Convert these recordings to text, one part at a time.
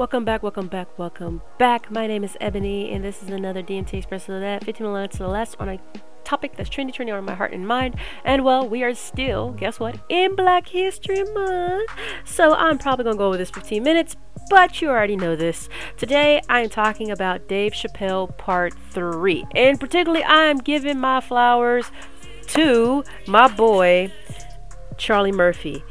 Welcome back, welcome back, welcome back. My name is Ebony, and this is another DMT Express of that 15 minutes to the last on a topic that's trendy, trendy on my heart and mind. And well, we are still, guess what, in Black History Month. So I'm probably gonna go over this 15 minutes, but you already know this. Today I am talking about Dave Chappelle Part 3. And particularly, I am giving my flowers to my boy, Charlie Murphy.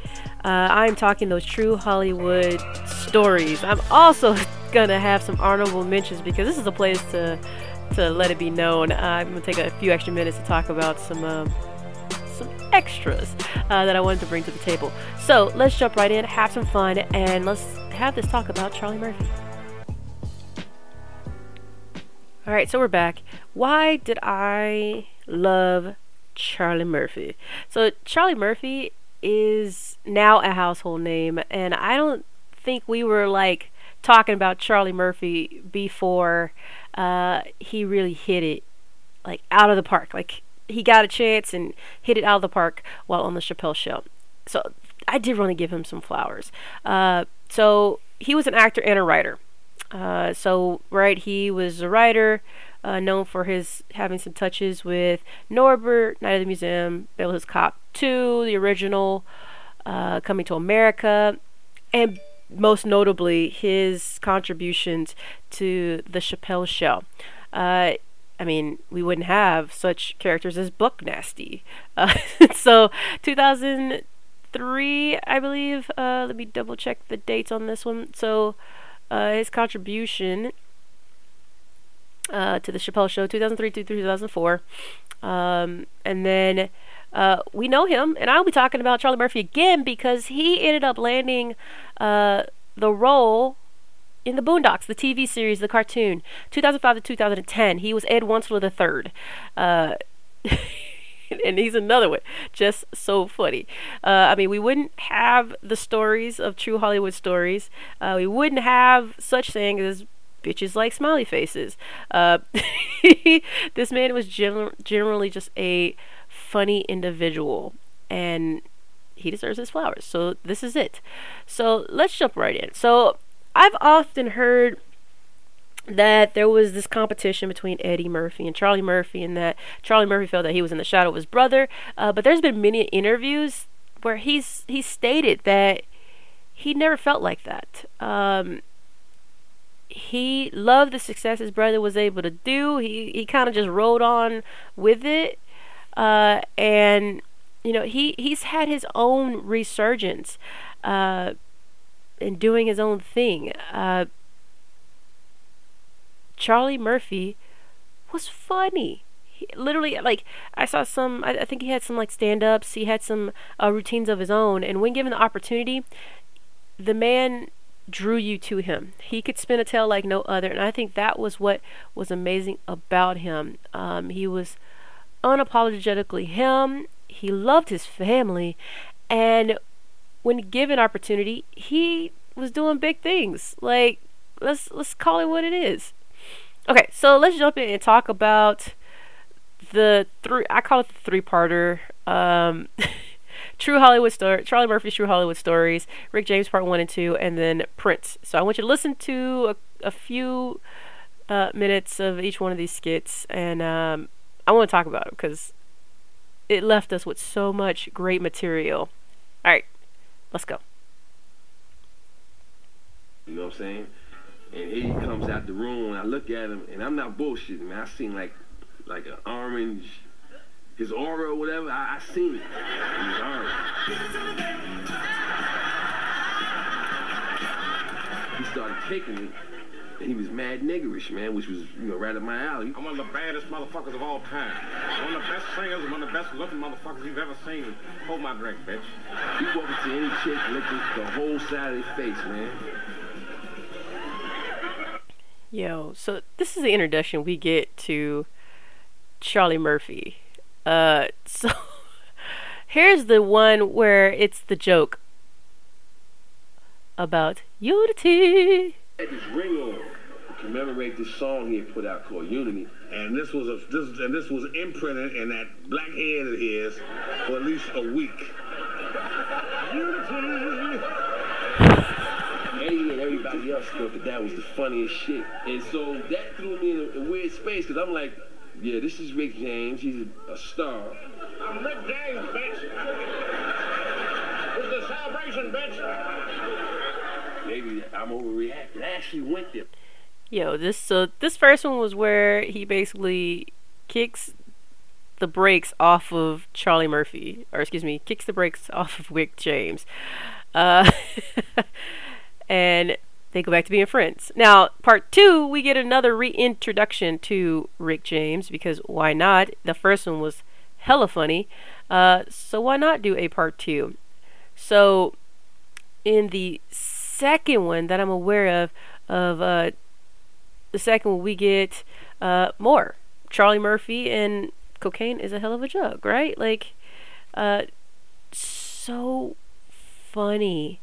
Uh, I'm talking those true Hollywood stories. I'm also gonna have some honorable mentions because this is a place to to let it be known. Uh, I'm gonna take a few extra minutes to talk about some um, some extras uh, that I wanted to bring to the table. So let's jump right in, have some fun, and let's have this talk about Charlie Murphy. All right, so we're back. Why did I love Charlie Murphy? So Charlie Murphy is now a household name, and I don't think we were like talking about Charlie Murphy before uh, he really hit it like out of the park. Like he got a chance and hit it out of the park while on the Chappelle show. So I did want to give him some flowers. Uh, so he was an actor and a writer. Uh, so right, he was a writer. Uh, known for his having some touches with Norbit, Night of the Museum, Beverly Hills Cop 2, the original, uh, Coming to America, and most notably his contributions to the Chappelle Show. Uh, I mean, we wouldn't have such characters as Buck Nasty. Uh, so, 2003, I believe. Uh, let me double check the dates on this one. So, uh, his contribution uh, to the Chappelle Show, 2003 to 2004. Um, and then uh, we know him, and I'll be talking about Charlie Murphy again because he ended up landing uh, the role in the Boondocks, the TV series, the cartoon, 2005 to 2010. He was Ed the third. Uh, and he's another one, just so funny. Uh, I mean, we wouldn't have the stories of true Hollywood stories. Uh, we wouldn't have such things as bitches like smiley faces. Uh, this man was gen- generally just a funny individual, and he deserves his flowers. So this is it. So let's jump right in. So I've often heard that there was this competition between Eddie Murphy and Charlie Murphy, and that Charlie Murphy felt that he was in the shadow of his brother. Uh, but there's been many interviews where he's he stated that he never felt like that. Um, he loved the success his brother was able to do. He he kind of just rode on with it, uh, and you know he he's had his own resurgence, uh, in doing his own thing. Uh, Charlie Murphy was funny. He, literally, like I saw some. I, I think he had some like stand-ups. He had some uh, routines of his own, and when given the opportunity, the man drew you to him. He could spin a tale like no other, and I think that was what was amazing about him. Um, he was unapologetically him. He loved his family, and when given opportunity, he was doing big things. Like let's let's call it what it is. Okay, so let's jump in and talk about the three. I call it the three-parter. Um, True Hollywood Story, Charlie Murphy's True Hollywood Stories, Rick James Part 1 and 2, and then Prince. So I want you to listen to a, a few uh, minutes of each one of these skits, and um, I want to talk about it because it left us with so much great material. All right, let's go. You know what I'm saying? And he comes out the room, and I look at him, and I'm not bullshitting, man. I seen like, like an orange his aura or whatever, I, I seen it his aura. He started kicking me. And he was mad niggerish, man, which was, you know, right up my alley. I'm one of the baddest motherfuckers of all time. One of the best singers and one of the best looking motherfuckers you've ever seen. Hold my drink, bitch. You walked up to any chick, licked the whole side of their face, man. Yo, so this is the introduction we get to Charlie Murphy. Uh, so here's the one where it's the joke about unity. This ring on to commemorate this song he had put out called Unity. And this was a this and this was imprinted in that black head of his for at least a week. Unity. Eddie and everybody else thought that that was the funniest shit. And so that threw me in a, a weird space because I'm like, yeah, this is Rick James. He's a, a star. I'm Rick James, bitch. This is a celebration, bitch. Maybe I'm overreacting. I actually went there. Yo, this so this first one was where he basically kicks the brakes off of Charlie Murphy, or excuse me, kicks the brakes off of Rick James, uh, and they go back to being friends. Now, part two, we get another reintroduction to Rick James because why not? The first one was hella funny, uh, so why not do a part two? So, in the second one that I'm aware of, of uh, the second one we get uh, more Charlie Murphy and cocaine is a hell of a drug, right? Like, uh, so funny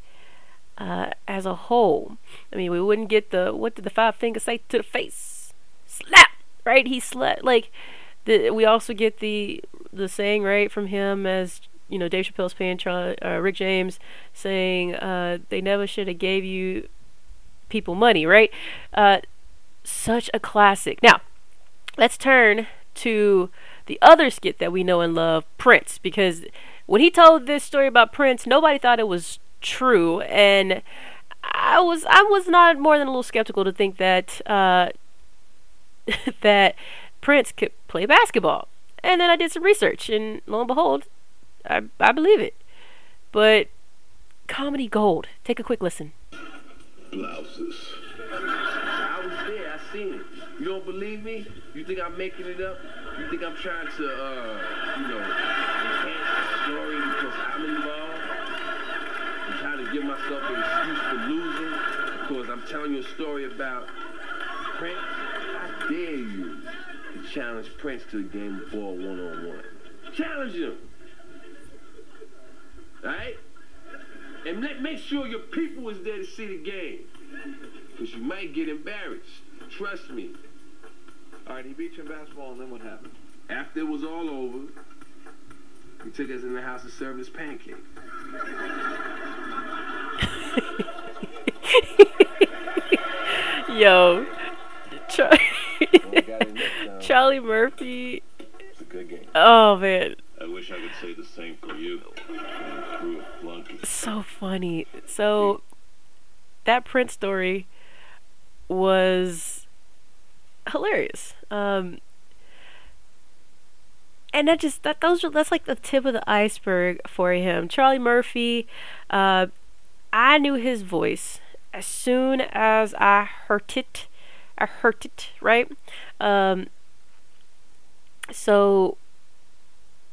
uh, as a whole. I mean, we wouldn't get the what did the five fingers say to the face? Slap, right? He slapped. Like, the, we also get the the saying right from him as you know Dave Chappelle's paying uh, Rick James saying uh, they never should have gave you people money, right? Uh, such a classic. Now, let's turn to the other skit that we know and love, Prince, because when he told this story about Prince, nobody thought it was true, and I was I was not more than a little skeptical to think that uh, that Prince could play basketball. And then I did some research, and lo and behold, I I believe it. But comedy gold. Take a quick listen. Blouses. I was there. I seen it. You don't believe me? You think I'm making it up? You think I'm trying to, uh, you know, myself an excuse for losing because I'm telling you a story about Prince. I dare you to challenge Prince to a game of ball one-on-one. Challenge him. All right? And let, make sure your people is there to see the game. Because you might get embarrassed. Trust me. All right, he beat you in basketball, and then what happened? After it was all over, he took us in the house and served us pancakes. Yo, Char- we got it next time. Charlie Murphy. It's a good game. Oh man, I wish I could say the same for you. You threw a flunky. so funny. So that Prince story was hilarious. Um, and that just that those are, that's like the tip of the iceberg for him. Charlie Murphy, uh, I knew his voice as soon as I heard it. I heard it right. Um, so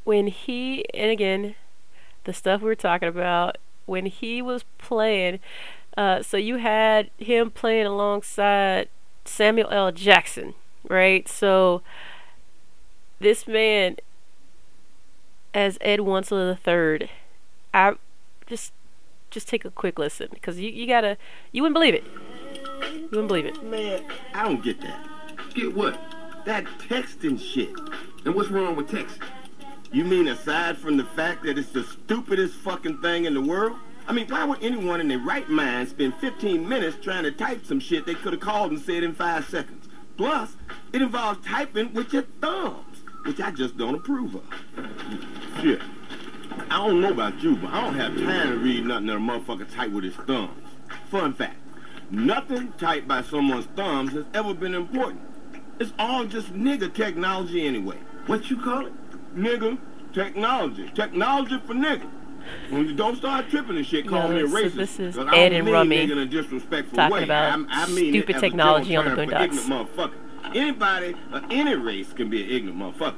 when he and again the stuff we were talking about when he was playing uh, so you had him playing alongside Samuel L. Jackson, right? So this man as Ed Wuncler III, I just just take a quick listen because you, you gotta you wouldn't believe it. You wouldn't believe it. Man, I don't get that. Get what? That texting shit. And what's wrong with texting? You mean aside from the fact that it's the stupidest fucking thing in the world? I mean, why would anyone in their right mind spend 15 minutes trying to type some shit they could have called and said in five seconds? Plus, it involves typing with your thumbs, which I just don't approve of. Shit. I don't know about you, but I don't have time to read nothing that a motherfucker type with his thumbs. Fun fact. Nothing typed by someone's thumbs has ever been important. It's all just nigga technology anyway. What you call it? Nigga technology. Technology for nigga. When you don't start tripping and shit, call Yo, me a so racist. this is Ed and Rummy nigga in a disrespectful talking way. about I, I mean stupid it as a technology on the Boondocks. Anybody of any race can be an ignorant motherfucker.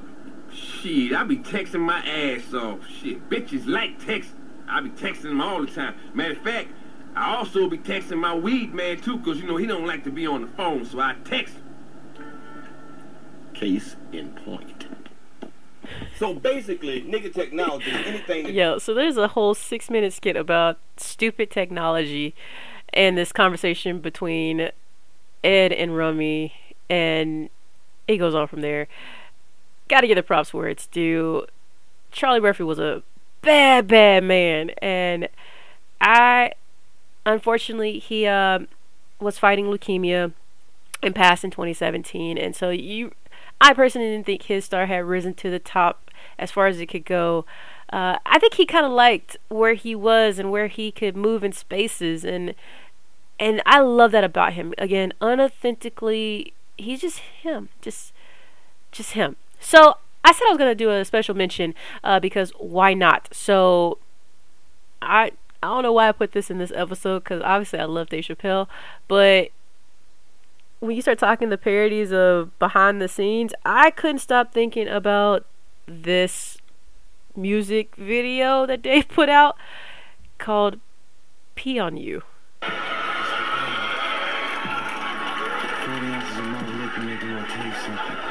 Shit, I be texting my ass off. Shit, bitches like text. I be texting them all the time. Matter of fact, I also be texting my weed man too, cause you know he don't like to be on the phone, so I text. Case in point. So basically, nigga technology is anything that Yo, so there's a whole six minute skit about stupid technology and this conversation between Ed and Rummy, and it goes on from there. Gotta give the props where it's due. Charlie Murphy was a bad, bad man, and I, unfortunately, he, um, was fighting leukemia and passed in 2017. And so you, I personally didn't think his star had risen to the top as far as it could go. Uh, I think he kind of liked where he was and where he could move in spaces, and and I love that about him. Again, unauthentically, he's just him, just just him. So I said I was gonna do a special mention uh, because why not? So I I don't know why I put this in this episode because obviously I love Dave Chappelle, but when you start talking the parodies of behind the scenes, I couldn't stop thinking about this music video that Dave put out called Pee on You.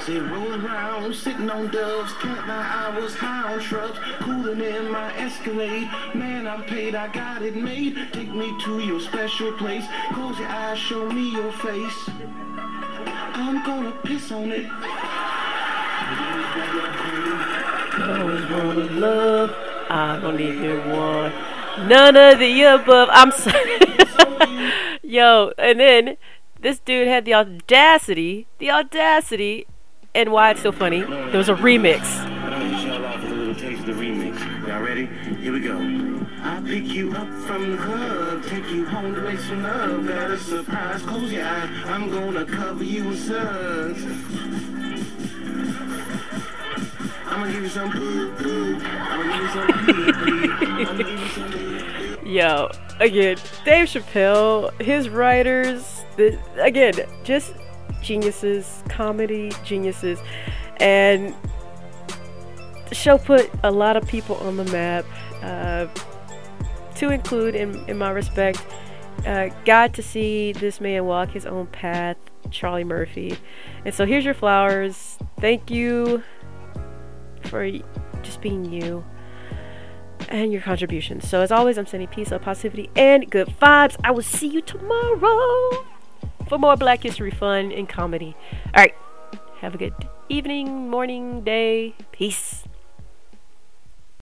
Say roll around, sitting on doves, count my hours, high on shrubs, cooling in my Escalade. Man, I'm paid, I got it made. Take me to your special place. Close your eyes, show me your face. I'm gonna piss on it. always wanna love. I don't even want none of the above. I'm sorry. Yo, and then this dude had the audacity, the audacity, and why it's so funny. There was a remix. Y'all off with a little taste of the remix. Y'all ready? Here we go. I pick you up from the club, take you home to make some love. Got a surprise, close your eye. I'm gonna cover you in suds. I'm gonna give you some poo poo. I'm gonna give you some pee pee. I'm gonna give you some. Yo, again, Dave Chappelle, his writers, the, again, just geniuses, comedy geniuses, and the show put a lot of people on the map. Uh, to include, in, in my respect, uh, got to see this man walk his own path, Charlie Murphy. And so here's your flowers. Thank you for just being you and your contributions. So as always, I'm sending peace, love, positivity, and good vibes. I will see you tomorrow for more Black History fun and comedy. All right, have a good evening, morning, day. Peace.